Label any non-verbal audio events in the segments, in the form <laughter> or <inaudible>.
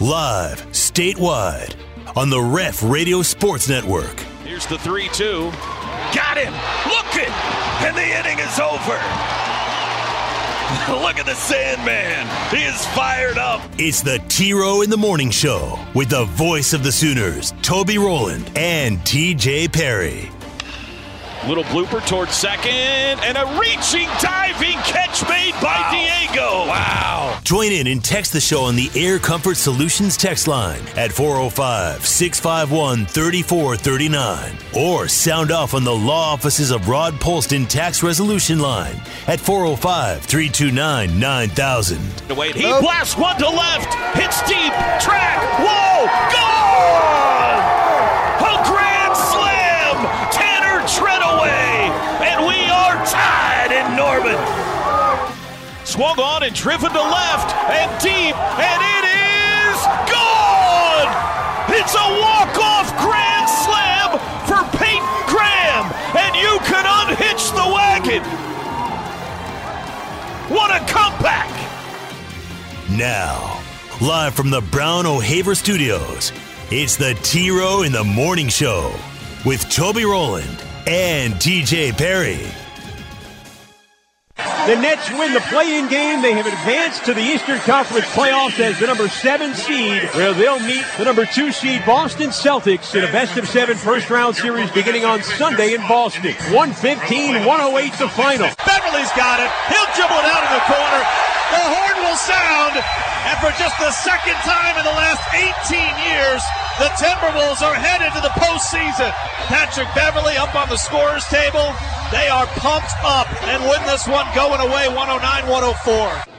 Live, statewide, on the Ref Radio Sports Network. Here's the 3 2. Got him! Looking! And the inning is over! <laughs> Look at the Sandman. He is fired up. It's the T Row in the Morning Show with the voice of the Sooners, Toby Rowland and TJ Perry. Little blooper towards second, and a reaching, diving catch made by wow. Diego. Wow. Join in and text the show on the Air Comfort Solutions text line at 405 651 3439. Or sound off on the law offices of Rod Polston Tax Resolution line at 405 329 9000. Wait, he blasts one to left, hits deep, track, whoa, gone! A grand slam! Tanner Treadaway, and we are tied in Norman. Swung on and driven to left and deep, and it is gone! It's a walk-off grand slam for Peyton Graham, and you can unhitch the wagon. What a comeback! Now, live from the Brown O'Haver Studios, it's the T Row in the Morning Show with Toby Rowland and TJ Perry. The Nets win the play-in game. They have advanced to the Eastern Conference playoffs as the number seven seed, where they'll meet the number two seed Boston Celtics in a best of seven first round series beginning on Sunday in Boston. 115, 108 the final. Beverley's got it. He'll dribble it out in the corner. The horn will sound, and for just the second time in the last 18 years, the Timberwolves are headed to the postseason. Patrick Beverley up on the scorers table. They are pumped up and win this one going away 109 104.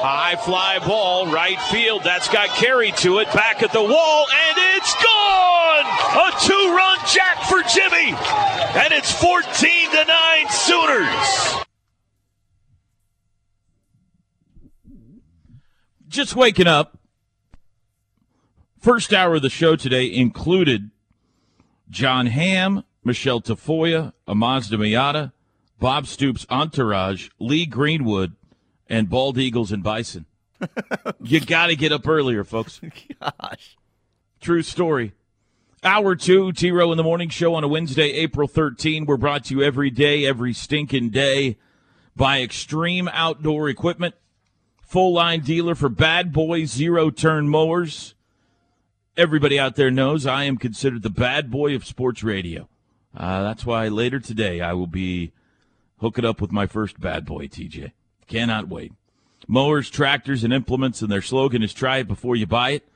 High fly ball, right field. That's got carry to it. Back at the wall, and it's gone! A two run jack for Jimmy! And it's 14 to 9 Sooners. Just waking up. First hour of the show today included Jon Hamm, Michelle Tafoya, Amaz Miata, Bob Stoops' entourage, Lee Greenwood, and Bald Eagles and Bison. <laughs> you got to get up earlier, folks. <laughs> Gosh. True story. Hour two, T Row in the Morning Show on a Wednesday, April 13. We're brought to you every day, every stinking day by Extreme Outdoor Equipment, full line dealer for bad boy zero turn mowers. Everybody out there knows I am considered the bad boy of sports radio. Uh, that's why later today I will be hooking up with my first bad boy, TJ. Cannot wait. Mowers, tractors, and implements, and their slogan is try it before you buy it.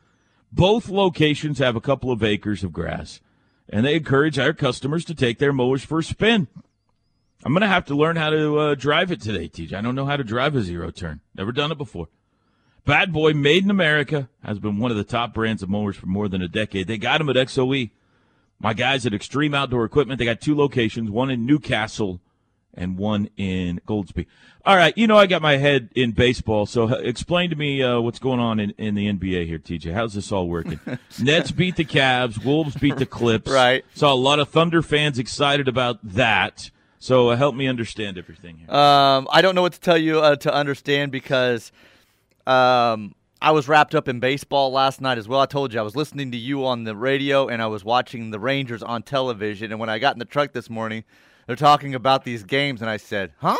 Both locations have a couple of acres of grass, and they encourage our customers to take their mowers for a spin. I'm going to have to learn how to uh, drive it today, TJ. I don't know how to drive a zero turn. Never done it before. Bad Boy, made in America, has been one of the top brands of mowers for more than a decade. They got them at XOE. My guys at Extreme Outdoor Equipment, they got two locations, one in Newcastle and one in Goldsby. All right, you know I got my head in baseball, so explain to me uh, what's going on in, in the NBA here, TJ. How's this all working? <laughs> Nets beat the Cavs, Wolves beat the Clips. <laughs> right. Saw a lot of Thunder fans excited about that. So uh, help me understand everything here. Um, I don't know what to tell you uh, to understand because um, I was wrapped up in baseball last night as well. I told you I was listening to you on the radio and I was watching the Rangers on television. And when I got in the truck this morning, they're talking about these games, and I said, "Huh."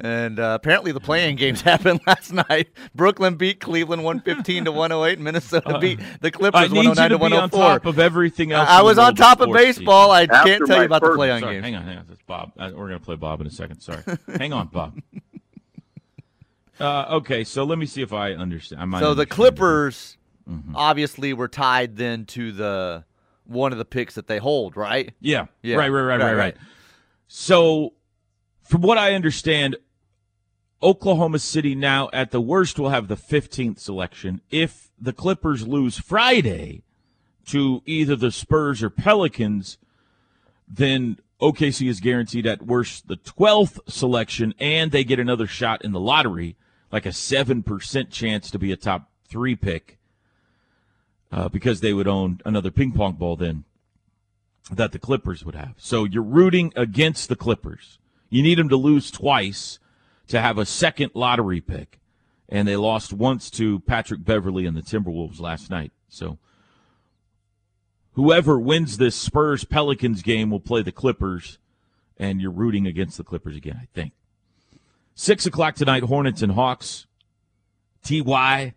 And uh, apparently, the playing <laughs> games <laughs> happened last night. Brooklyn beat Cleveland 115 to 108. Minnesota Uh, beat the Clippers I need 109 to, to be on 104. top of everything else. I in was on top of sports, baseball. I After can't tell you about the first- play-on games. hang on, hang on. That's Bob. We're going to play Bob in a second. Sorry. hang on, Bob. <laughs> Uh, okay, so let me see if I understand. I might So the. Clippers Mm-hmm. obviously were tied then to the one of the picks that they hold, right? Yeah. Yeah. Right, right, right, Right, right, right. right. So, from what I understand, Oklahoma City now at the worst will have the 15th selection. If the Clippers lose Friday to either the Spurs or Pelicans, then OKC is guaranteed at worst the 12th selection, and they get another shot in the lottery, like a 7% chance to be a top three pick, uh, because they would own another ping pong ball then that the Clippers would have. So you're rooting against the Clippers. You need them to lose twice to have a second lottery pick. and they lost once to Patrick Beverley and the Timberwolves last night. So whoever wins this Spurs Pelicans game will play the Clippers, and you're rooting against the Clippers again, I think. Six o'clock tonight, Hornets and Hawks. Ty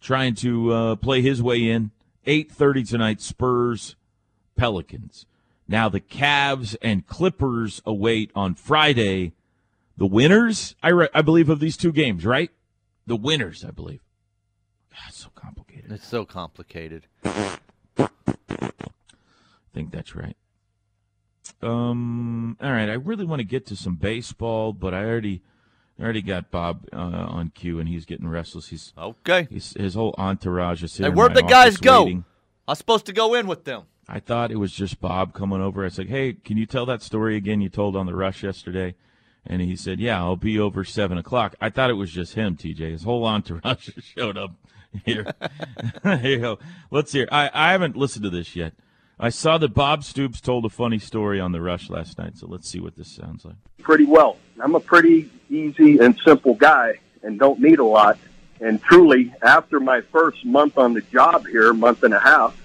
trying to uh, play his way in. Eight thirty tonight, Spurs Pelicans. Now the Cavs and Clippers await on Friday. The winners, I, re- I believe, of these two games, right? The winners, I believe. God, it's so complicated. It's so complicated. I think that's right. Um. All right. I really want to get to some baseball, but I already, I already got Bob uh, on cue, and he's getting restless. He's Okay. he's his whole entourage is Hey, here. in where'd my the guys go? waiting. I was supposed to go in with them. I thought it was just Bob coming over. I said, "Hey, can you tell that story again you told on the rush yesterday?" And he said, "Yeah, I'll be over seven o'clock." I thought it was just him, TJ. His whole entourage <laughs> showed up here. <laughs> here you go. Let's hear. I, I haven't listened to this yet. I saw that Bob Stoops told a funny story on the rush last night. So let's see what this sounds like. pretty well. I'm a pretty easy and simple guy and don't need a lot. And truly, after my first month on the job here, month and a half,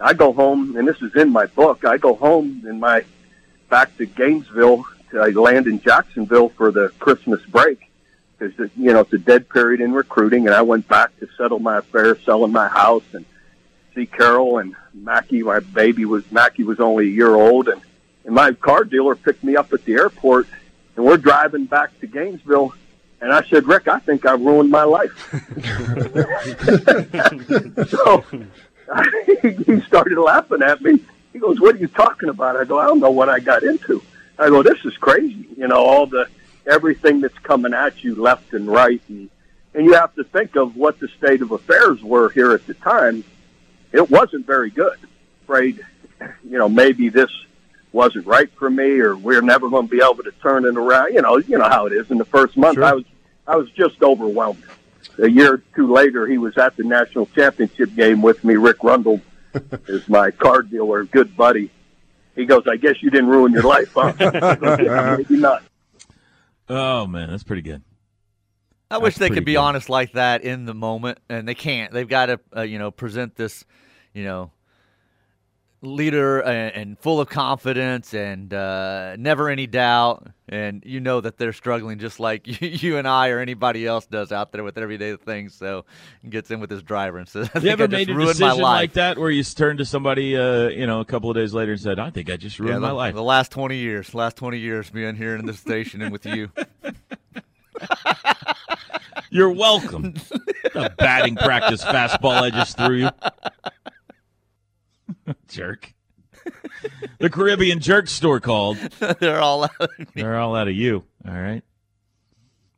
I go home, and this is in my book. I go home in my back to Gainesville. To, I land in Jacksonville for the Christmas break because you know it's a dead period in recruiting, and I went back to settle my affairs, selling my house, and see Carol and Mackie. My baby was Mackie was only a year old, and and my car dealer picked me up at the airport, and we're driving back to Gainesville. And I said, Rick, I think I ruined my life. <laughs> so <laughs> he started laughing at me. He goes, "What are you talking about?" I go, "I don't know what I got into." I go, "This is crazy." You know, all the everything that's coming at you left and right, and and you have to think of what the state of affairs were here at the time. It wasn't very good. Afraid, you know, maybe this wasn't right for me, or we're never going to be able to turn it around. You know, you know how it is. In the first month, I was I was just overwhelmed. A year or two later, he was at the national championship game with me. Rick Rundle <laughs> is my car dealer, good buddy. He goes, "I guess you didn't ruin your life, huh?" I <laughs> "Yeah, maybe not. Oh man, that's pretty good. I wish they could be good. honest like that in the moment, and they can't. They've got to, uh, you know, present this, you know, leader and, and full of confidence and uh, never any doubt. And you know that they're struggling just like you, <laughs> you and I or anybody else does out there with everyday things. So he gets in with his driver and says, "I You think ever I just made a ruined my decision life." like that where you turned to somebody, uh, you know, a couple of days later and said, "I think I just ruined yeah, my life." the last twenty years, last twenty years being here in this station and with you. <laughs> You're welcome. <laughs> the batting practice fastball I just threw you. <laughs> jerk. the Caribbean Jerk Store called. <laughs> they're all out. They're all out of you. All right.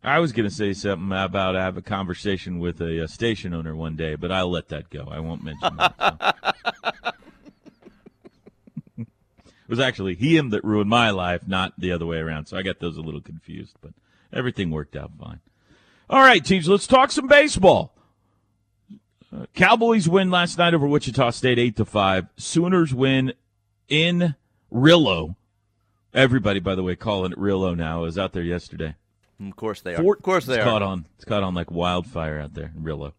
I was going to say something about I have a conversation with a, uh station owner one day, but I'll let that go. I won't mention that. so. <laughs> it was actually him that ruined my life, not the other way around. So I got those a little confused, but everything worked out fine. All right, teams, let's talk some baseball. Cowboys win last night over Wichita State, eight to five. Sooners win in Rillo. Everybody, by the way, calling it Rillo now. I was out there yesterday. Of course they are. Four- of course they it's are. Caught on. It's caught on like wildfire out there in Rillo.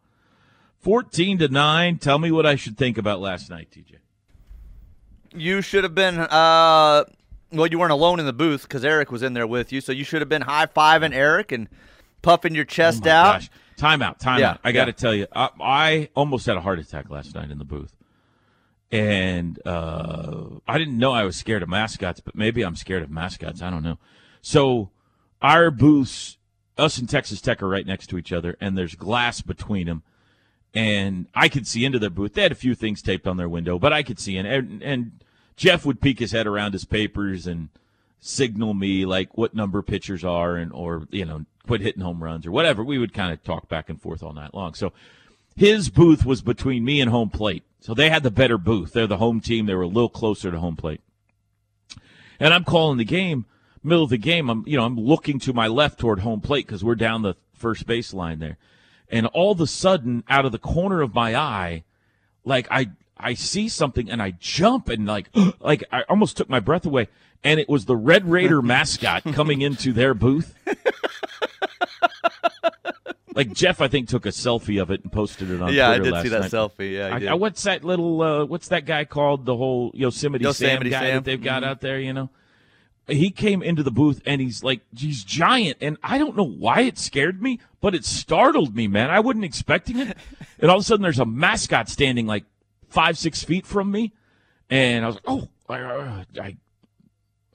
Fourteen to nine. Tell me what I should think about last night, TJ. You should have been. Uh, well, you weren't alone in the booth because Eric was in there with you, so you should have been high fiving Eric and puffing your chest Oh out. Gosh. Time out. Time Yeah, out. I got to yeah. tell you, I, I almost had a heart attack last night in the booth. And uh, I didn't know I was scared of mascots, but maybe I'm scared of mascots. I don't know. So our booths, us and Texas Tech are right next to each other, and there's glass between them. And I could see into their booth. They had a few things taped on their window, but I could see in. And, and Geoff would peek his head around his papers and signal me like what number pitchers are and or you know quit hitting home runs or whatever. We would kind of talk back and forth all night long. So his booth was between me and home plate. So they had the better booth. They're the home team. They were a little closer to home plate. And i'm calling the game middle of the game. I'm you know i'm looking to my left toward home plate because we're down the first base line there. And all of a sudden out of the corner of my eye like I I see something and I jump and like <gasps> like I almost took my breath away. And it was the Red Raider mascot coming into their booth. <laughs> like Geoff, I think took a selfie of it and posted it on. Yeah, Twitter I did see that night. selfie. Yeah, I I, did. I, what's that little? Uh, what's that guy called? The whole Yosemite, Yosemite Sam guy Sam. that they've got Mhm. out there. You know, he came into the booth and he's like, he's giant, and I don't know why it scared me, but it startled me, man. I wasn't expecting it, <laughs> and all of a sudden there's a mascot standing like five, six feet from me, and I was like, oh, I, I,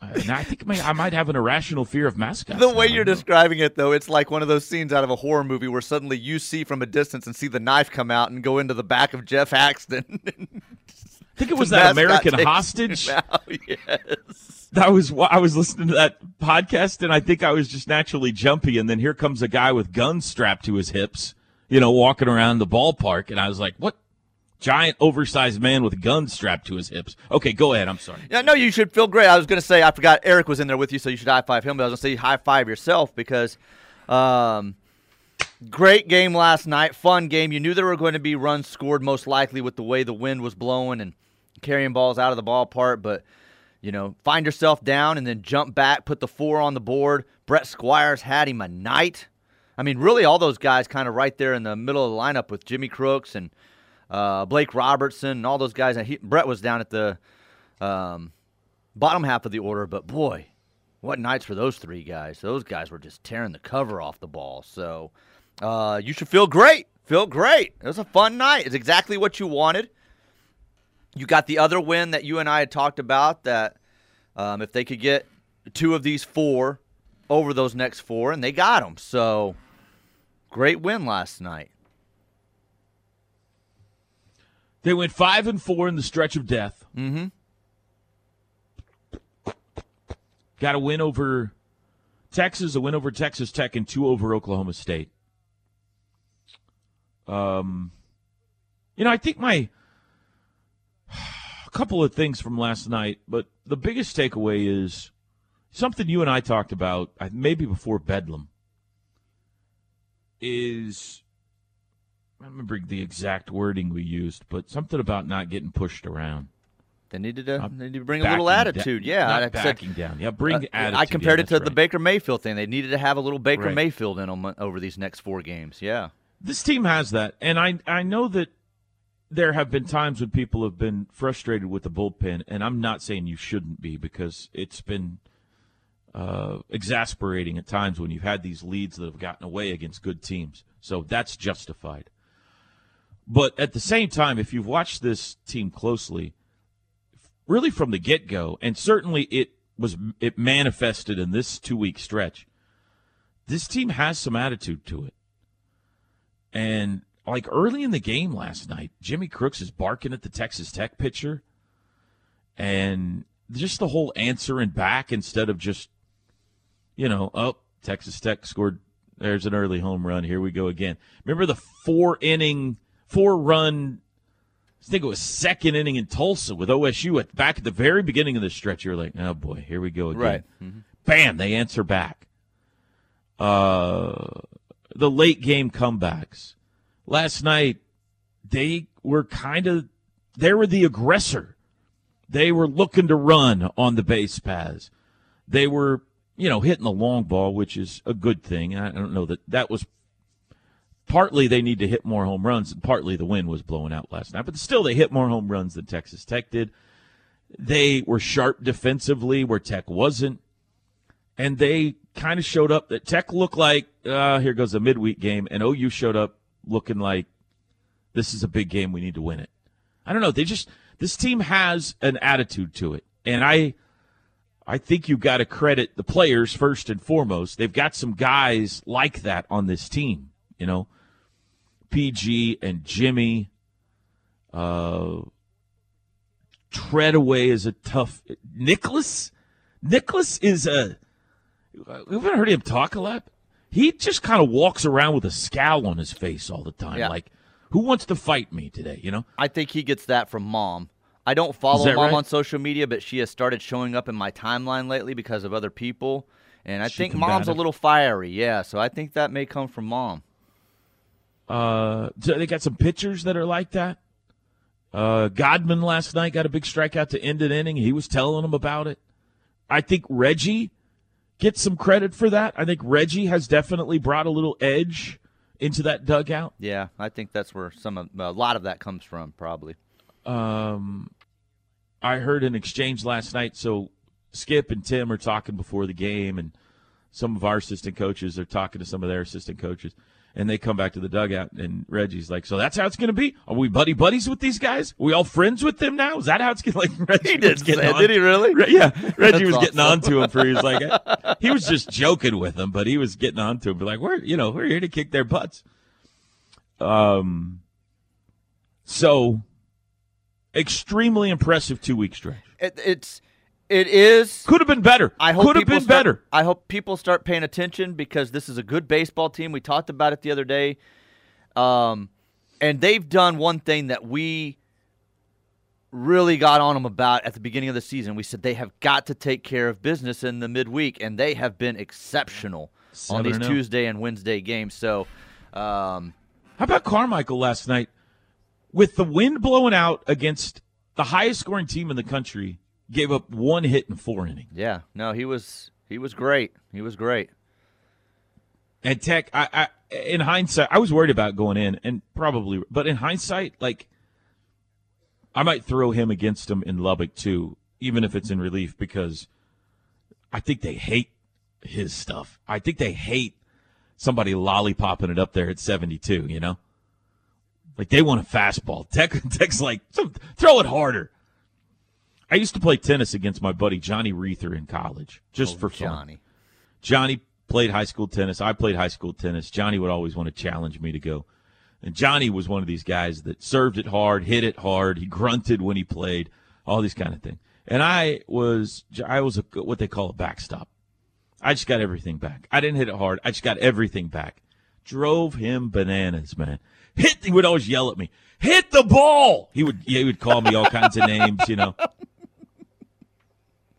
Uh, and I think I might, I might have an irrational fear of mascots. The way you're know. describing it, though, it's like one of those scenes out of a horror movie where suddenly you see from a distance and see the knife come out and go into the back of Geoff Haxton. <laughs> I think it was that American hostage. out, <laughs> yes. that was I was listening to that podcast, and I think I was just naturally jumpy. And then here comes a guy with guns strapped to his hips, you know, walking around the ballpark, and I was like, "What? Giant, oversized man with guns strapped to his hips." Okay, go ahead. I'm sorry. Yeah, no, you should feel great. I was going to say, I forgot Eric was in there with you, so you should high five him. But I was going to say, high five yourself because um, great game last night. Fun game. You knew there were going to be runs scored, most likely, with the way the wind was blowing and carrying balls out of the ballpark. But, you know, find yourself down and then jump back, put the four on the board. Brett Squires had him a night. I mean, really, all those guys kind of right there in the middle of the lineup with Jimmy Crooks and uh, Blake Robertson and all those guys. And he, Brett was down at the um, bottom half of the order, but boy, what nights for those three guys. Those guys were just tearing the cover off the ball. So uh, you should feel great. Feel great. It was a fun night. It's exactly what you wanted. You got the other win that you and I had talked about that um, if they could get two of these four over those next four, and they got them. So great win last night. They went five and four in the stretch of death. Mm-hmm. Got a win over Texas, a win over Texas Tech, and two over Oklahoma State. Um, you know, I think my a couple of things from last night, but the biggest takeaway is something you and I talked about, maybe before Bedlam. Is I don't remember the exact wording we used, but something about not getting pushed around. They needed to, they needed to bring a little attitude. yeah, not I said- backing down. Yeah, bring Uh, attitude. I compared yeah, it to that's the. Baker Mayfield thing. They needed to have a little Baker Right. Mayfield in them over these next four games. Yeah. This team has that, and I I know that there have been times when people have been frustrated with the bullpen, and I'm not saying you shouldn't be because it's been uh, exasperating at times when you've had these leads that have gotten away against good teams. So that's justified. But at the same time, if you've watched this team closely, really from the get go, and certainly it was it manifested in this two week stretch. This team has some attitude to it. And like early in the game last night, Jimmy Crooks is barking at the Texas Tech pitcher. And just the whole answer and back instead of just, you know, oh, Texas Tech scored. There's an early home run. Here we go again. Remember the four inning, four run, I think it was second inning in Tulsa with OSU at back at the very beginning of the stretch. You're like, oh boy, here we go again. Right. Bam, they answer back. Uh, the late game comebacks. Last night, they were kind of, they were the aggressor. They were looking to run on the base paths. They were, you know, hitting the long ball, which is a good thing. I don't know that that was partly they need to hit more home runs, and partly the wind was blowing out last night. But still, they hit more home runs than Texas Tech did. They were sharp defensively where Tech wasn't and they kind of showed up that Tech looked like uh, here goes a midweek game, and OU showed up looking like this is a big game. We need to win it. I don't know. They just this team has an attitude to it, and I I think you've got to credit the players first and foremost. They've got some guys like that on this team. You know, PG and Jimmy. Uh, Treadaway is a tough. Nicholas. Nicholas is a we haven't heard him talk a lot. He just kind of walks around with a scowl on his face all the time. Yeah. Like, who wants to fight me today? You know? I think he gets that from mom. I don't follow mom right? on social media, but she has started showing up in my timeline lately because of other people. And I She think mom's a little fiery, yeah. So I think that may come from mom. Uh, they got some pitchers that are like that. Uh, Godman last night got a big strikeout to end an inning. He was telling them about it. I think Reggie gets some credit for that. I think Reggie has definitely brought a little edge into that dugout. Yeah, I think that's where some of a lot of that comes from, probably. Um, I heard an exchange last night. So Skip and Tim are talking before the game, and some of our assistant coaches are talking to some of their assistant coaches. And they come back to the dugout, and Reggie's like, "So that's how it's going to be? Are we buddy buddies with these guys? Are we all friends with them now? Is that how it's going? <laughs> Like Reggie He did getting on- did he really? Re- Yeah, <laughs> Reggie was getting on to him for. He was like, <laughs> he was just joking with him, but he was getting on to him. But like, we're you know we're here to kick their butts. Um, so extremely impressive two week stretch. It, it's it is. Could have been better. I hope could have people been start- better. I hope people start paying attention because this is a good baseball team. We talked about it the other day, um, and they've done one thing that we really got on them about at the beginning of the season. We said they have got to take care of business in the midweek, and they have been exceptional on these and oh. Tuesday and Wednesday games. So, um, How about Carmichael last night with the wind blowing out against the highest scoring team in the country? Gave up one hit in four innings. yeah, no, he was he was great. He was great. And Tech, I, I, in hindsight, I was worried about going in, and probably, but in hindsight, like, I might throw him against him in Lubbock too, even if it's in relief, because I think they hate his stuff. I think they hate somebody lollipopping it up there at 72, you know? Like, they want a fastball. Tech, <laughs> Tech's like, throw it harder. I used to play tennis against my buddy Johnny Reether in college, just Oh, for fun. Johnny. Johnny played high school tennis. I played high school tennis. Johnny would always want to challenge me to go. And Johnny was one of these guys that served it hard, hit it hard. He grunted when he played, all these kind of things. And I was, I was a, what they call a backstop. I just got everything back. I didn't hit it hard. I just got everything back. Drove him bananas, man. Hit. He would always yell at me, "Hit the ball!" He would. He would call me all kinds of names, you know. <laughs>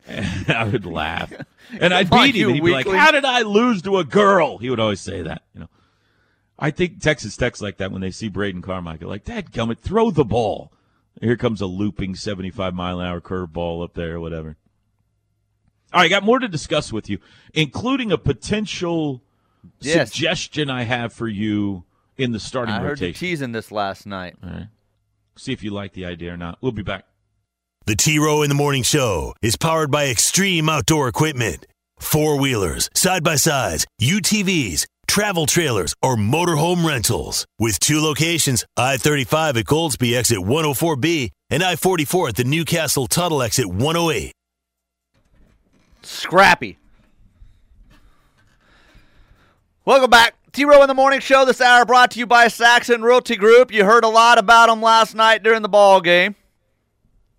And <laughs> I would laugh, <laughs> and I'd beat him. And he'd be like, "How did I lose to a girl?" He would always say that, you know. I think Texas Tech's like that when they see Braden Carmichael, like, "Dad, gummit, throw the ball." Here comes a looping seventy-five mile an hour curveball up there, or whatever. All right, I got more to discuss with you, including a potential Yes. suggestion I have for you in the starting I heard you teasing this last night. All right. See if you like the idea or not. We'll be back. The T Row in the Morning Show is powered by Extreme Outdoor Equipment. Four wheelers, side by sides, UTVs, travel trailers, or motorhome rentals. With two locations I 35 at Goldsby exit 104B and I 44 at the Newcastle Tuttle exit 108. Scrappy. Welcome back. T Row in the Morning Show this hour brought to you by Saxon Realty Group. You heard a lot about them last night during the ball game.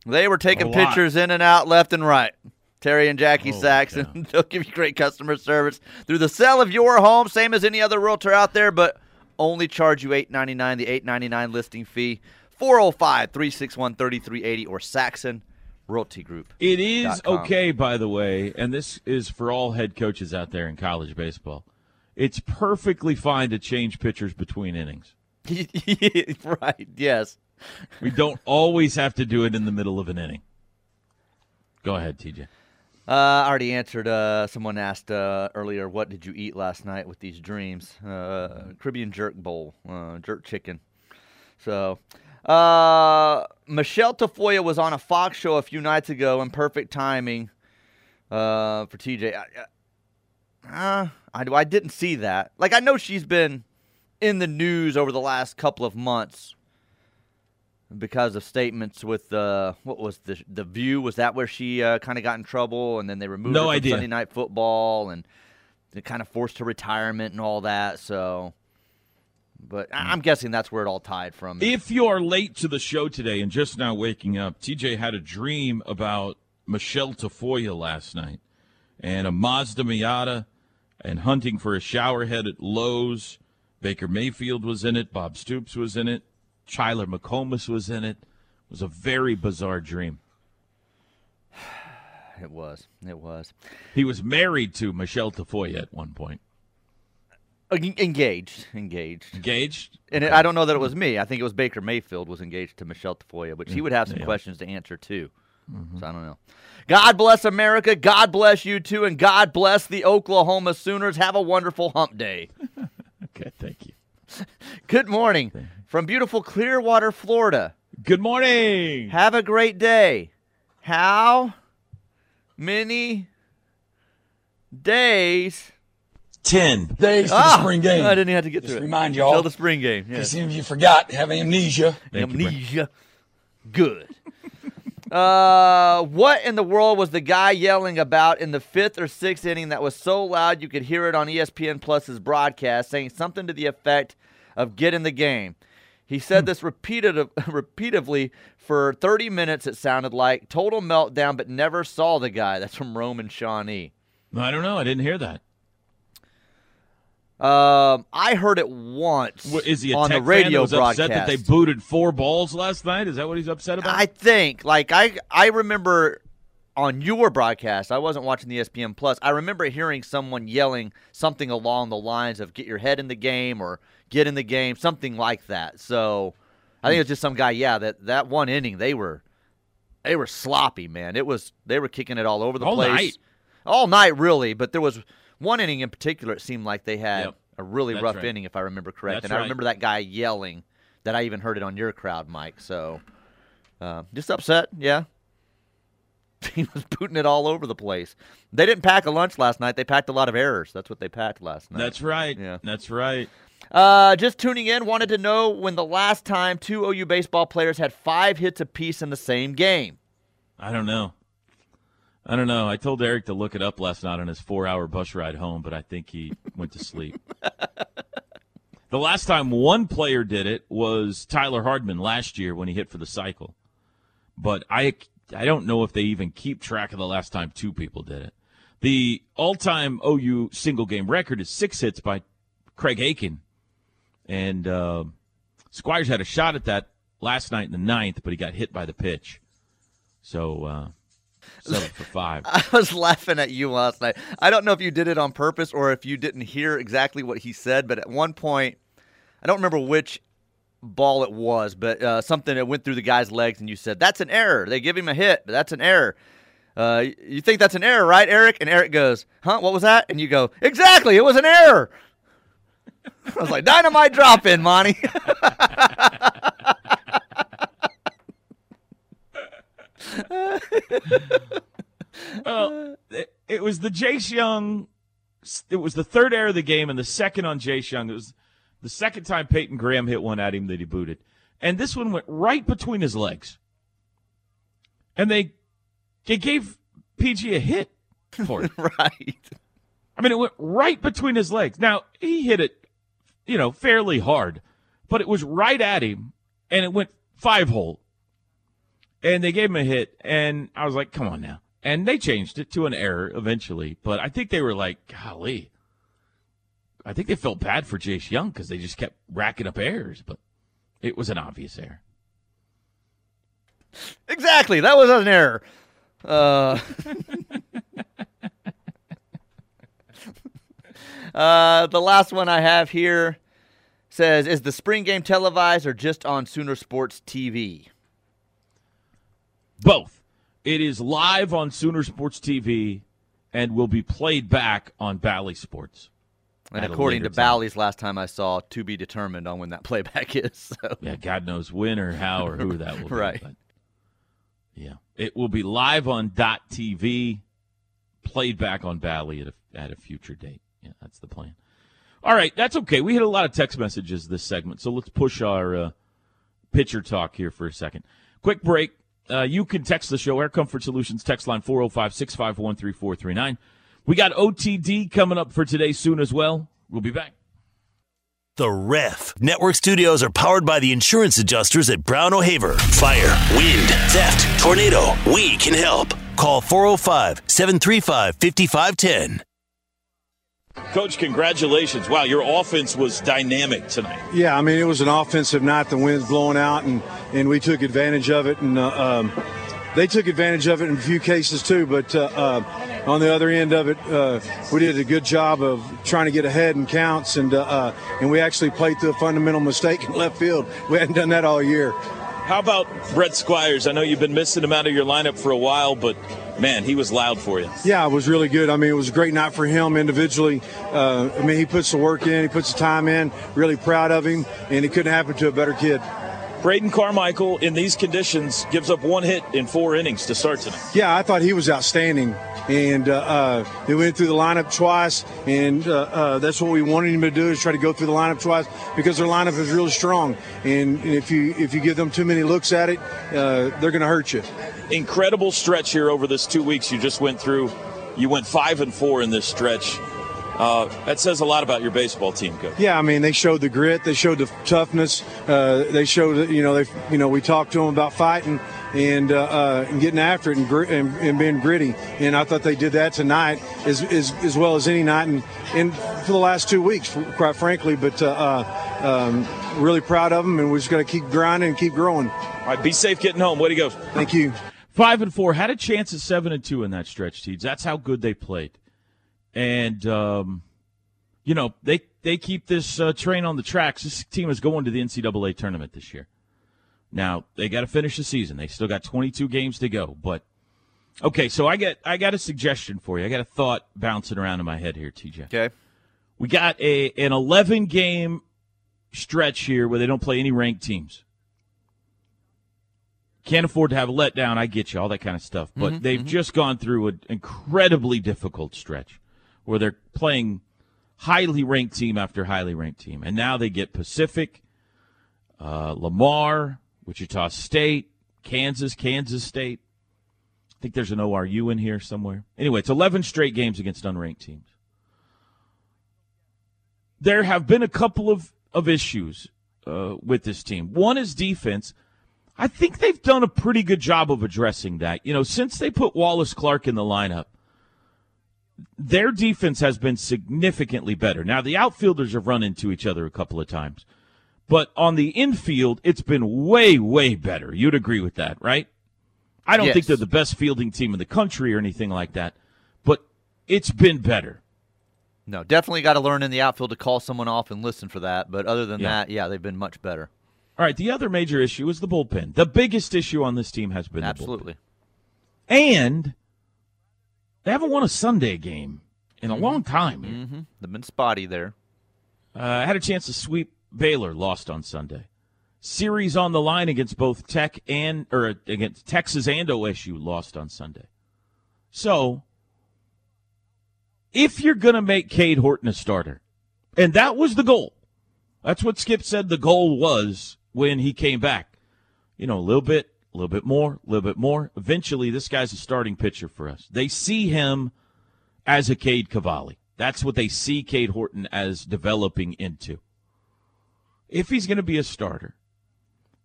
They were taking pictures in and out, left and right. Terry and Jackie Oh, Saxon. <laughs> They'll give you great customer service through the sale of your home, same as any other realtor out there, but only charge you eight ninety nine, the eight ninety nine listing fee. 405 361 3380 or Saxon Realty Group. It is okay, by the way, and this is for all head coaches out there in college baseball. It's perfectly fine to change pitchers between innings. <laughs> right, yes. We don't always have to do it in the middle of an inning. Go ahead, TJ. Uh, I already answered. Uh, someone asked uh, earlier, "What did you eat last night with these dreams?" Uh, Caribbean jerk bowl, uh, jerk chicken. So, Michelle Tafoya was on a Fox show a few nights ago, in perfect timing for TJ. I, I, I didn't see that. Like, I know she's been in the news over the last couple of months because of statements with uh, what was the the View? Was that where she uh, kind of got in trouble, and then they removed No her from idea. Sunday Night Football, and they kind of forced her retirement and all that. So, but I'm guessing that's where it all tied from. If you're late to the show today and just now waking up, TJ had a dream about Michelle Tafoya last night and a Mazda Miata and hunting for a shower head at Lowe's. Baker Mayfield was in it. Bob Stoops was in it. Chyler McComas was in it. It was a very bizarre dream. <sighs> it was, it was He was married to Michelle Tafoya at one point. Uh, engaged, engaged. Engaged? And it, I don't know that it was me. I think it was Baker Mayfield was engaged to Michelle Tafoya, but he would have some yeah. questions to answer too. So I don't know. God bless America. God bless you too, and God bless the Oklahoma Sooners. Have a wonderful hump day. <laughs> Okay, thank you. <laughs> Good morning from beautiful Clearwater, Florida. Good morning. Have a great day. How many days? Ten days to Ah, the spring game. I didn't have to get Just through it. remind y'all. Till the spring game. Yeah. Because some of you forgot, have amnesia. Thank you, Amnesia. Good. <laughs> uh, what in the world was the guy yelling about in the fifth or sixth inning that was so loud you could hear it on ESPN Plus's broadcast, saying something to the effect of "Get in the game." He said this repeated <laughs> repeatedly for 30 minutes. It sounded like total meltdown, but never saw the guy. That's from Roman Shawnee. I don't know. I didn't hear that. Um, I heard it once What, is he on the radio was broadcast. upset that they booted four balls last night? Is that what he's upset about? I think like I I remember on your broadcast, I wasn't watching the ESPN Plus. I remember hearing someone yelling something along the lines of "Get your head in the game" or "Get in the game," something like that. So I think it's just some guy. Yeah, that that one inning they were they were sloppy, man. It was they were kicking it all over the All place, night. all night really. But there was one inning in particular. It seemed like they had Yep. a really That's rough right. inning, if I remember correct. That's and I remember that guy yelling. That I even heard it on your crowd, Mike. So. Uh, just upset, yeah. <laughs> He was booting it all over the place. They didn't pack a lunch last night. They packed a lot of errors. That's what they packed last night. That's right. Yeah. That's right. Uh, just tuning in, wanted to know when the last time two OU baseball players had five hits apiece in the same game. I don't know. I don't know. I told Eric to look it up last night on his four-hour bus ride home, but I think he went to sleep. <laughs> the last time one player did it was Tyler Hardman last year when he hit for the cycle. But I I don't know if they even keep track of the last time two people did it. The all-time OU single game record is six hits by Craig Aiken, and uh, Squires had a shot at that last night in the ninth, but he got hit by the pitch. So uh, seven for five. <laughs> I was laughing at you last night. I don't know if you did it on purpose or if you didn't hear exactly what he said, but at one point, I don't remember which ball it was, but uh, something that went through the guy's legs, and you said, That's an error. They give him a hit, but that's an error. Uh, you think that's an error, right, Eric? And Eric goes, Huh? What was that? And you go, Exactly. It was an error. I was like, Dynamite drop in, Monty. <laughs> Well, it, was the Jace Young. It was the third error of the game, and the second on Jace Young. It was the second time Peyton Graham hit one at him that he booted, and this one went right between his legs. And they they gave PG a hit for it. <laughs> right. I mean, it went right between his legs. Now he hit it, you know, fairly hard, but it was right at him, and it went five hole. And they gave him a hit, and I was like, "Come on now!" And they changed it to an error eventually, but I think they were like, "Golly," I think they felt bad for Jace Young because they just kept racking up errors, but it was an obvious error. Exactly. That was an error. Uh, <laughs> uh, the last one I have here says Is the spring game televised or just on Sooner Sports TV? Both. It is live on Sooner Sports TV and will be played back on Bally Sports. And according to later time. Bally's, last time I saw, to be determined on when that <laughs> playback is. So. Yeah, God knows when or how or who that will be. Right. but, yeah, it will be live on Dot TV, played back on Bally at a, at a future date. Yeah, that's the plan. All right, that's okay. We had a lot of text messages this segment, so let's push our uh, pitcher talk here for a second. Quick break. Uh, you can text the show, Air Comfort Solutions, text line 405 651 3439. We got OTD coming up for today soon as well. We'll be back. The Ref. Network studios are powered by the insurance adjusters at Brown O'Haver. Fire, wind, theft, tornado. We can help. Call 405 735 5510. Coach, congratulations. Wow, your offense was dynamic tonight. Yeah, I mean, it was an offensive night. The wind's blowing out, and, and we took advantage of it. And uh, um, they took advantage of it in a few cases, too. But uh, uh, on the other end of it, uh, we did a good job of trying to get ahead in counts. And, uh, uh, and we actually played through a fundamental mistake in left field. We hadn't done that all year. How about Brett Squires? I know you've been missing him out of your lineup for a while, but man, he was loud for you. Yeah, it was really good. I mean, it was a great night for him individually. Uh, I mean, he puts the work in, he puts the time in. Really proud of him, and it couldn't happen to a better kid. Braden Carmichael, in these conditions, gives up one hit in four innings to start tonight. Yeah, I thought he was outstanding. And uh, uh, they went through the lineup twice, and uh, uh, that's what we wanted him to do is try to go through the lineup twice because their lineup is really strong. And if you if you give them too many looks at it, uh, they're going to hurt you. Incredible stretch here over this two weeks you just went through. You went five and four in this stretch. Uh, that says a lot about your baseball team, coach. Yeah, I mean they showed the grit, they showed the toughness, uh, they showed that you know they you know we talked to them about fighting and uh, uh, and getting after it and, gr- and, and being gritty, and I thought they did that tonight as as, as well as any night and, and for the last two weeks, quite frankly. But uh, uh, um, really proud of them, and we're just going to keep grinding and keep growing. All right, be safe getting home. Way to go! Thank you. Five and four had a chance at seven and two in that stretch, Teeds. That's how good they played and um, you know they they keep this uh, train on the tracks. This team is going to the NCAA tournament this year. Now they got to finish the season. They still got 22 games to go. But okay, so I get I got a suggestion for you. I got a thought bouncing around in my head here, TJ. Okay. We got a an 11 game stretch here where they don't play any ranked teams. Can't afford to have a letdown. I get you, all that kind of stuff. But Mhm, they've mhm. just gone through an incredibly difficult stretch where they're playing highly ranked team after highly ranked team. And now they get Pacific, uh, Lamar, Wichita State, Kansas, Kansas State. I think there's an ORU in here somewhere. Anyway, it's 11 straight games against unranked teams. There have been a couple of, of issues uh, with this team. One is defense. I think they've done a pretty good job of addressing that. You know, since they put Wallace Clark in the lineup, their defense has been significantly better. Now, the outfielders have run into each other a couple of times, but on the infield, it's been way, way better. You'd agree with that, right? I don't think they're the best fielding team in the country or anything like that, but it's been better. No, definitely got to learn in the outfield to call someone off and listen for that. But other than Yeah. that, yeah, they've been much better. All right, the other major issue is the bullpen. The biggest issue on this team has been the bullpen. Absolutely. And they haven't won a Sunday game in a long time. Mm-hmm. They've been spotty there. Uh, I had a chance to sweep Baylor, lost on Sunday. Series on the line against both Tech and or against Texas and OSU, lost on Sunday. So, if you're going to make Cade Horton a starter, and that was the goal, that's what Skip said the goal was when he came back. You know, a little bit, a little bit more, a little bit more. Eventually, this guy's a starting pitcher for us. They see him as a Cade Cavalli. That's what they see Cade Horton as developing into. If he's going to be a starter,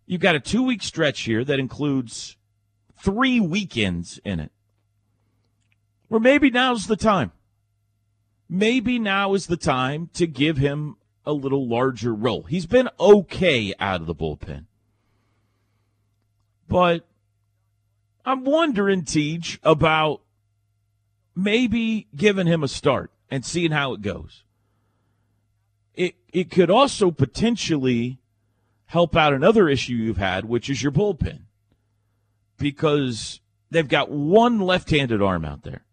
you've got a two week stretch here that includes three weekends in it. Where maybe now's the time. Maybe now is the time to give him a little larger role. He's been okay out of the bullpen. But I'm wondering, Teach, about maybe giving him a start and seeing how it goes. It it could also potentially help out another issue you've had, which is your bullpen. Because they've got one left-handed arm out there.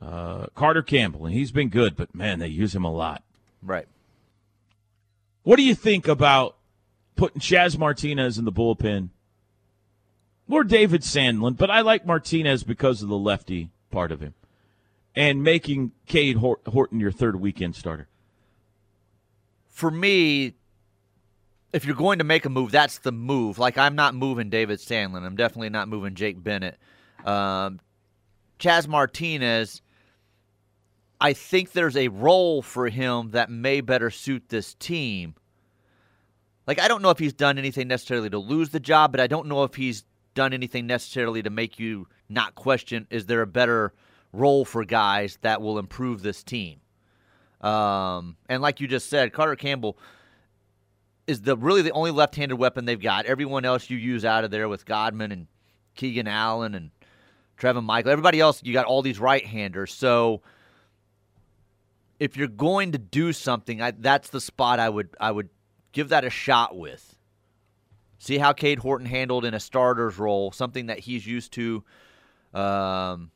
Uh, Carter Campbell, and he's been good, but man, they use him a lot. Right. What do you think about putting Chaz Martinez in the bullpen or David Sandlin? But I like Martinez because of the lefty part of him and making Cade Horton your third weekend starter. For me, if you're going to make a move, that's the move. Like I'm not moving David Sandlin. I'm definitely not moving Jake Bennett. Um, Chaz Martinez. I think there's a role for him that may better suit this team. Like I don't know if he's done anything necessarily to lose the job, but I don't know if he's done anything necessarily to make you not question is there a better role for guys that will improve this team. Um, and like you just said, Carter Campbell is the really the only left-handed weapon they've got. Everyone else you use out of there with Godman and Keegan Allen and Trevin Michael. Everybody else, you got all these right-handers. So if you're going to do something, I, that's the spot I would I would give that a shot with. See how Cade Horton handled in a starter's role, something that he's used to, um,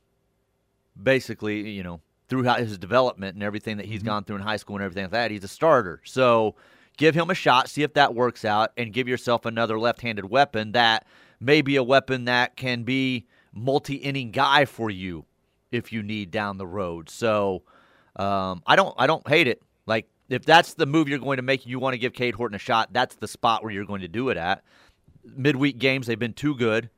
basically, you know, throughout his development and everything that he's Mm-hmm. gone through in high school and everything like that. He's a starter. So give him a shot, see if that works out, and give yourself another left handed weapon that may be a weapon that can be multi inning guy for you if you need down the road. So um, I don't I don't hate it. If that's the move you're going to make, you want to give Cade Horton a shot. That's the spot where you're going to do it at. Midweek games they've been too good.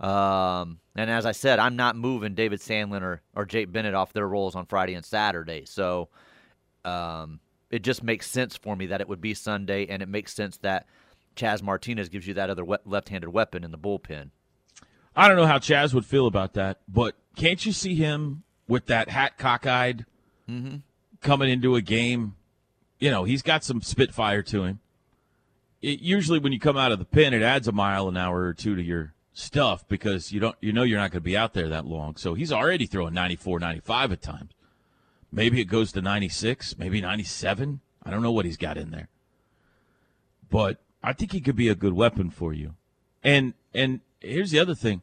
Um, and as I said, I'm not moving David Sandlin or, or Jake Bennett off their roles on Friday and Saturday. So um, it just makes sense for me that it would be Sunday, and it makes sense that Chaz Martinez gives you that other we- left-handed weapon in the bullpen. I don't know how Chaz would feel about that, but can't you see him with that hat cockeyed coming into a game? You know, he's got some spitfire to him. It, usually, when you come out of the pen, it adds a mile an hour or two to your stuff because you don't, you know, you're not going to be out there that long. So he's already throwing 94, 95 at times. Maybe it goes to 96, maybe 97. I don't know what he's got in there, but I think he could be a good weapon for you. And and here's the other thing.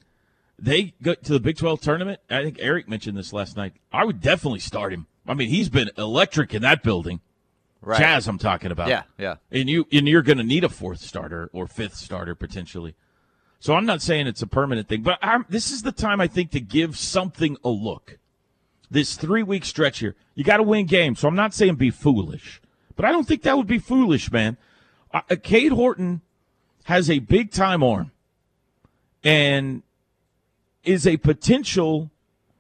They go to the Big 12 tournament. I think Eric mentioned this last night. I would definitely start him. I mean, he's been electric in that building. Right. Chaz, I'm talking about. Yeah, yeah. And you and you're going to need a fourth starter or fifth starter potentially. So I'm not saying it's a permanent thing, but I'm, this is the time I think to give something a look. This three week stretch here, you got to win games. So I'm not saying be foolish, but I don't think that would be foolish, man. Uh, uh, Cade Horton has a big time arm and is a potential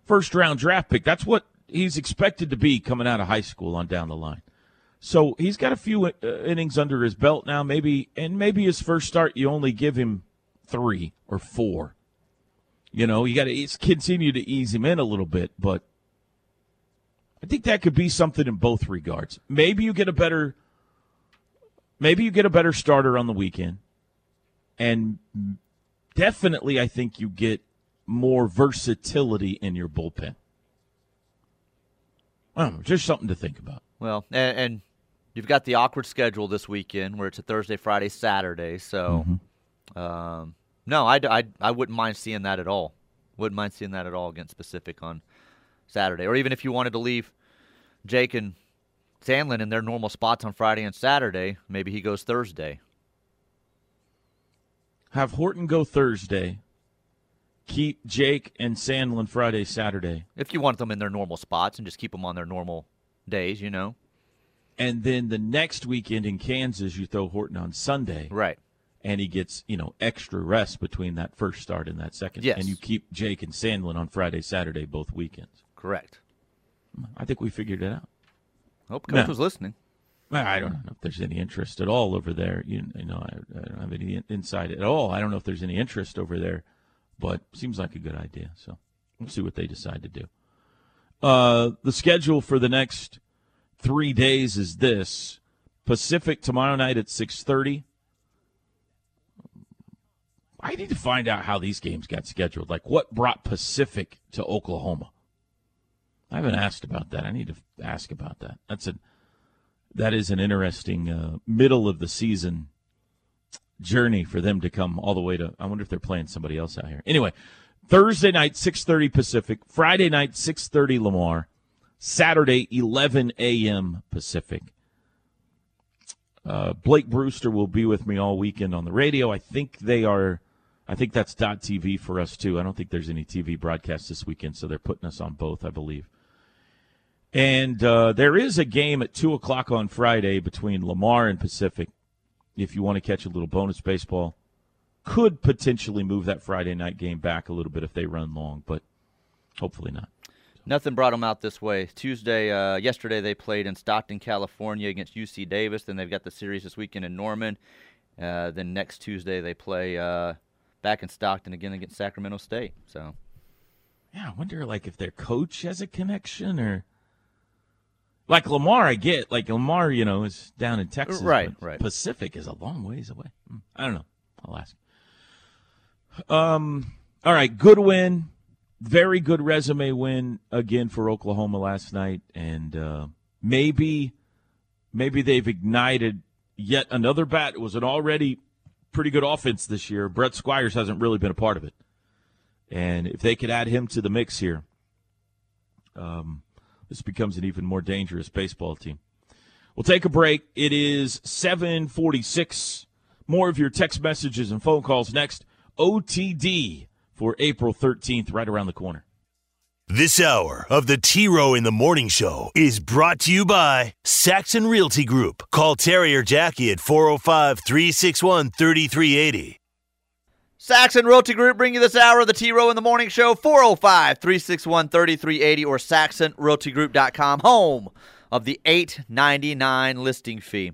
first round draft pick. That's what he's expected to be coming out of high school on down the line. So he's got a few uh, innings under his belt now, maybe, and maybe his first start you only give him three or four. You know, you got to continue to ease him in a little bit, but I think that could be something in both regards. Maybe you get a better, maybe you get a better starter on the weekend, and definitely I think you get more versatility in your bullpen. Know, just something to think about. Well, and, and you've got the awkward schedule this weekend where it's a Thursday, Friday, Saturday. So, um, no, I, I, I wouldn't mind seeing that at all. Wouldn't mind seeing that at all against Pacific on Saturday. Or even if you wanted to leave Jake and Sandlin in their normal spots on Friday and Saturday, maybe he goes Thursday. Have Horton go Thursday. Keep Jake and Sandlin Friday, Saturday. If you want them in their normal spots and just keep them on their normal days, you know. And then the next weekend in Kansas, you throw Horton on Sunday. Right. And he gets, you know, extra rest between that first start and that second. Yes. And you keep Jake and Sandlin on Friday, Saturday, both weekends. Correct. I think we figured it out. Hope Coach No. was listening. Well, I don't know if there's any interest at all over there. You, you know, I, I don't have any insight at all. I don't know if there's any interest over there, but seems like a good idea. So we'll see what they decide to do. Uh, the schedule for the next three days is this: Pacific tomorrow night at six thirty. I need to find out how these games got scheduled. Like, what brought Pacific to Oklahoma? I haven't asked about that. I need to ask about that. That's a that is an interesting uh, middle of the season journey for them to come all the way to. I wonder if they're playing somebody else out here. Anyway, Thursday night six thirty Pacific, Friday night six thirty Lamar, Saturday eleven a.m. Pacific. Uh, Blake Brewster will be with me all weekend on the radio. I think they are. I think that's dot TV for us too. I don't think there's any TV broadcast this weekend, so they're putting us on both, I believe. And uh, there is a game at 2 o'clock on Friday between Lamar and Pacific. If you want to catch a little bonus baseball, could potentially move that Friday night game back a little bit if they run long, but hopefully not. Nothing brought them out this way. Tuesday, uh, yesterday they played in Stockton, California against UC Davis. Then they've got the series this weekend in Norman. Uh, then next Tuesday they play uh, back in Stockton again against Sacramento State. So Yeah, I wonder like if their coach has a connection or like Lamar. I get like Lamar, you know, is down in Texas, Right, right. Pacific is a long ways away. Hmm, I don't know. I'll ask. Um. All right. Good win. Very good resume win again for Oklahoma last night, and uh, maybe, maybe they've ignited yet another bat. It was an already pretty good offense this year. Brett Squires hasn't really been a part of it. And if they could add him to the mix here, um, this becomes an even more dangerous baseball team. We'll take a break. It is 746. More of your text messages and phone calls next. OTD for April 13th, right around the corner. This hour of the T Row in the Morning Show is brought to you by Saxon Realty Group. Call Terry or Jackie at 405 361 3380. Saxon Realty Group bring you this hour of the T Row in the Morning Show, 405 361 3380 or saxonrealtygroup.com, home of the 899 listing fee.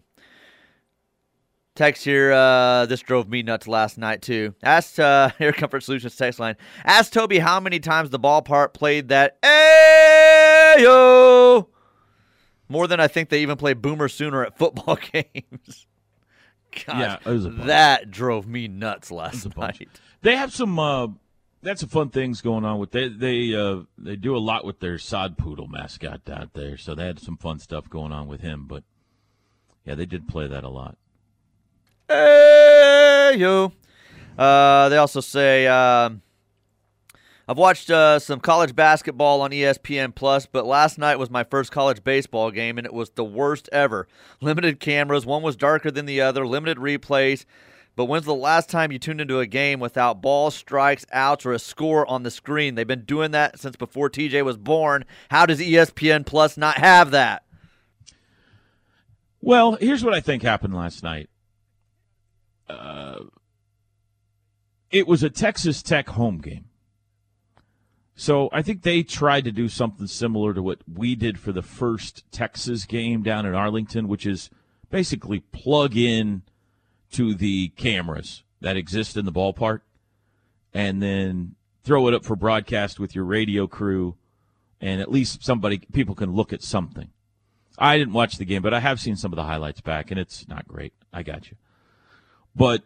Text here, uh, this drove me nuts last night too. Asked uh, <laughs> Air Comfort Solutions text line. Asked Toby how many times the ballpark played that Ayo! More than I think they even play Boomer Sooner at football <laughs> games. Gosh, Yeah, it was a that drove me nuts last night. They have some. Uh, that's some fun things going on with they they uh, they do a lot with their sod poodle mascot out there. So they had some fun stuff going on with him. But yeah, they did play that a lot. Hey yo. Uh, they also say um, I've watched uh, some college basketball on ESPN Plus, but last night was my first college baseball game, and it was the worst ever. Limited cameras, one was darker than the other, limited replays. But when's the last time you tuned into a game without balls, strikes, outs, or a score on the screen? They've been doing that since before TJ was born. How does ESPN Plus not have that? Well, here's what I think happened last night. Uh, it was a Texas Tech home game. So I think they tried to do something similar to what we did for the first Texas game down in Arlington, which is basically plug in to the cameras that exist in the ballpark and then throw it up for broadcast with your radio crew and at least somebody people can look at something. I didn't watch the game, but I have seen some of the highlights back, and it's not great. I got you. But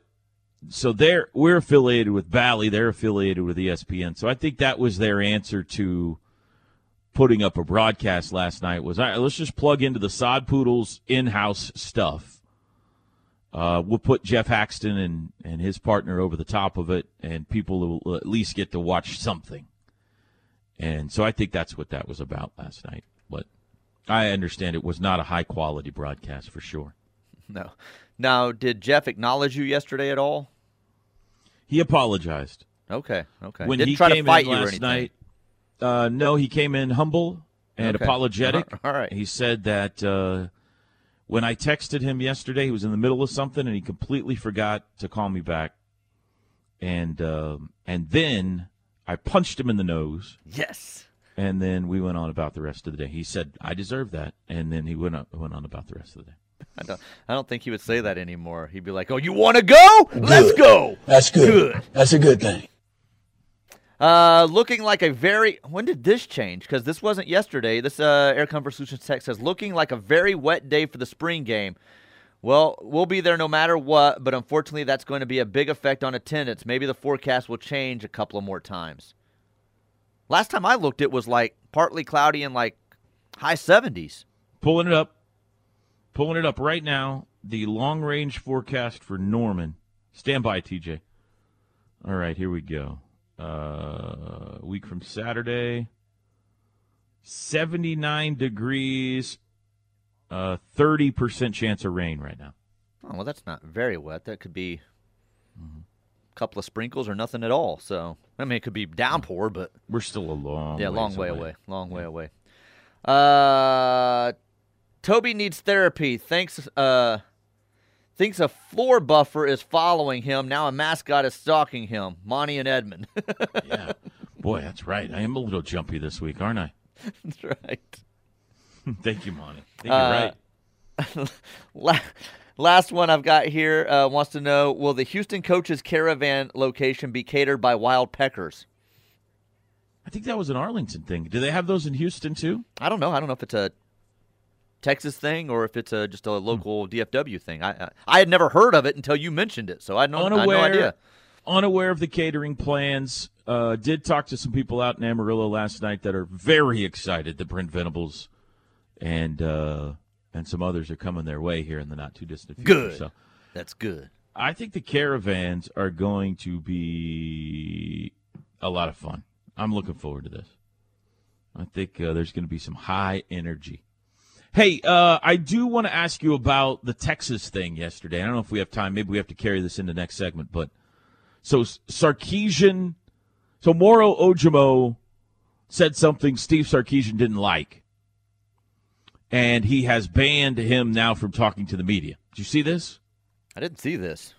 so they're we're affiliated with Bally, they're affiliated with ESPN. So I think that was their answer to putting up a broadcast last night was all right, let's just plug into the Sod Poodles in-house stuff. Uh, we'll put Geoff Haxton and, and his partner over the top of it, and people will at least get to watch something. And so I think that's what that was about last night. But I understand it was not a high quality broadcast for sure. No. Now, did Geoff acknowledge you yesterday at all? He apologized Okay, okay. when Didn't he try came to fight in you last night. Uh, no, he came in humble and Okay. <laughs> apologetic. All right. He said that uh, when I texted him yesterday, he was in the middle of something and he completely forgot to call me back. And um, and then I punched him in the nose. Yes. And then we went on about the rest of the day. He said, "I deserve that," and then he went on, went on about the rest of the day. I don't, I don't think he would say that anymore. He'd be like, "Oh, you want to go? Let's go." That's good. Good. That's a good thing. Uh, looking like a very. When did this change? Because this wasn't yesterday. This uh, Air Comfort Solutions text says, "Looking like a very wet day for the spring game." Well, we'll be there no matter what, but unfortunately, that's going to be a big effect on attendance. Maybe the forecast will change a couple of more times. Last time I looked, it was like partly cloudy and like high 70s. Pulling it up, pulling it up right now. The long range forecast for Norman. Stand by, TJ. All right, here we go. Uh, a week from Saturday. 79 degrees, uh, 30% chance of rain right now. Oh, well, that's not very wet. That could be a couple of sprinkles or nothing at all. So, I mean, it could be downpour, but We're still a long yeah, long way away. Long way away. Uh, Toby needs therapy. Thanks. Uh, thinks a floor buffer is following him. Now a mascot is stalking him. Monty and Edmund. <laughs> Yeah. Boy, that's right. I am a little jumpy this week, aren't I? that's right. <laughs> Thank you, Monty. You're Uh, right. <laughs> La- Last one I've got here uh, wants to know: Will the Houston coaches caravan location be catered by wild peckers? I think that was an Arlington thing. Do they have those in Houston too? I don't know. I don't know if it's a Texas thing or if it's a just a Hmm. local DFW thing. I, I I had never heard of it until you mentioned it, so I had no, I had no unaware, idea. unaware of the catering plans. Uh, did talk to some people out in Amarillo last night that are very excited that Brent Venables and uh, and some others are coming their way here in the not too distant future. Good. So That's good. I think the caravans are going to be a lot of fun. I'm looking forward to this. I think uh, there's going to be some high energy. Hey, uh, I do want to ask you about the Texas thing yesterday. I don't know if we have time. Maybe we have to carry this into next segment. But so Sarkisian, so Moro Ojomo said something Steve Sarkisian didn't like, and he has banned him now from talking to the media. Did you see this? I didn't see this.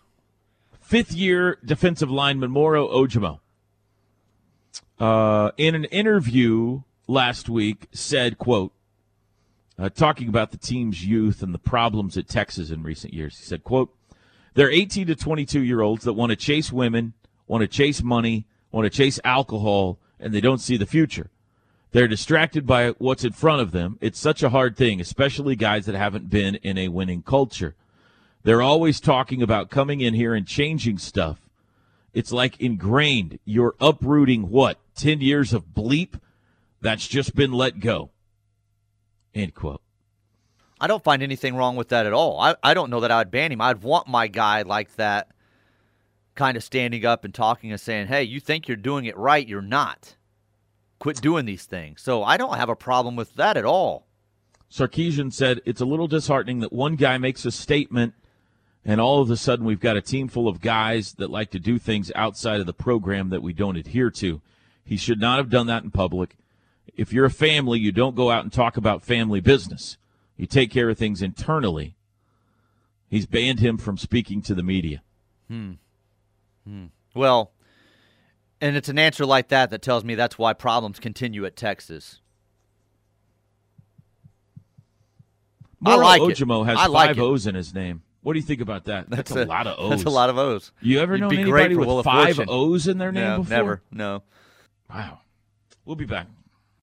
Fifth year defensive lineman Moro Ojomo, uh, in an interview last week, said, "quote." Uh, talking about the team's youth and the problems at Texas in recent years, he said, "quote They're 18 to 22 year olds that want to chase women, want to chase money, want to chase alcohol, and they don't see the future. They're distracted by what's in front of them. It's such a hard thing, especially guys that haven't been in a winning culture. They're always talking about coming in here and changing stuff. It's like ingrained. You're uprooting what? 10 years of bleep that's just been let go. End quote. I don't find anything wrong with that at all. I, I don't know that I'd ban him. I'd want my guy like that kind of standing up and talking and saying, hey, you think you're doing it right, you're not. Quit doing these things. So I don't have a problem with that at all. Sarkisian said it's a little disheartening that one guy makes a statement and all of a sudden we've got a team full of guys that like to do things outside of the program that we don't adhere to. He should not have done that in public. If you're a family, you don't go out and talk about family business. You take care of things internally. He's banned him from speaking to the media. Hmm. Hmm. Well, and it's an answer like that that tells me that's why problems continue at Texas. Moro I like Ojomo it. has I like five it. O's in his name. What do you think about that? That's, a, lot of O's. <laughs> That's a lot of O's. You ever You'd known be anybody with five. O's in their name no, before? Never. No. Wow. We'll be back.